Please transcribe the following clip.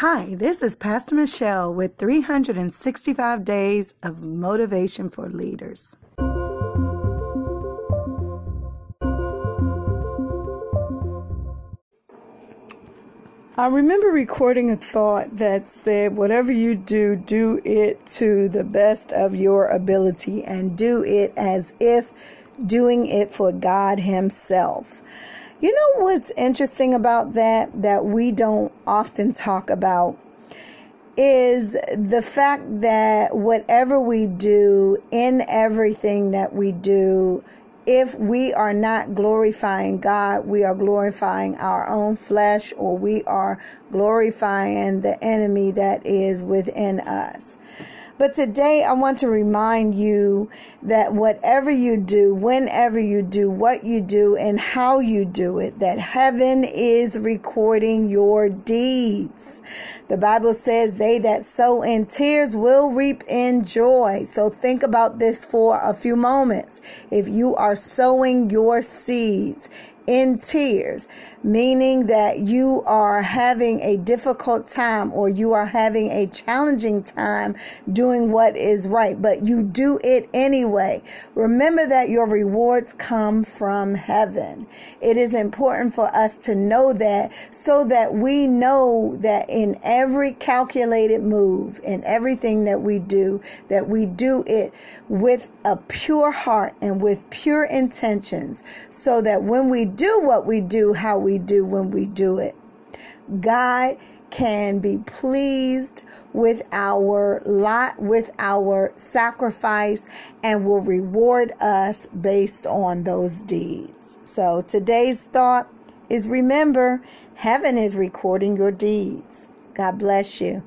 Hi, this is Pastor Michelle with 365 Days of Motivation for Leaders. I remember recording a thought that said, Whatever you do, do it to the best of your ability and do it as if doing it for God Himself. You know what's interesting about that, that we don't often talk about, is the fact that whatever we do in everything that we do, if we are not glorifying God, we are glorifying our own flesh or we are glorifying the enemy that is within us. But today I want to remind you that whatever you do, whenever you do, what you do, and how you do it, that heaven is recording your deeds. The Bible says, They that sow in tears will reap in joy. So think about this for a few moments. If you are sowing your seeds, in tears, meaning that you are having a difficult time or you are having a challenging time doing what is right, but you do it anyway. Remember that your rewards come from heaven. It is important for us to know that so that we know that in every calculated move, in everything that we do, that we do it with a pure heart and with pure intentions so that when we do what we do, how we do when we do it. God can be pleased with our lot, with our sacrifice, and will reward us based on those deeds. So today's thought is remember, heaven is recording your deeds. God bless you.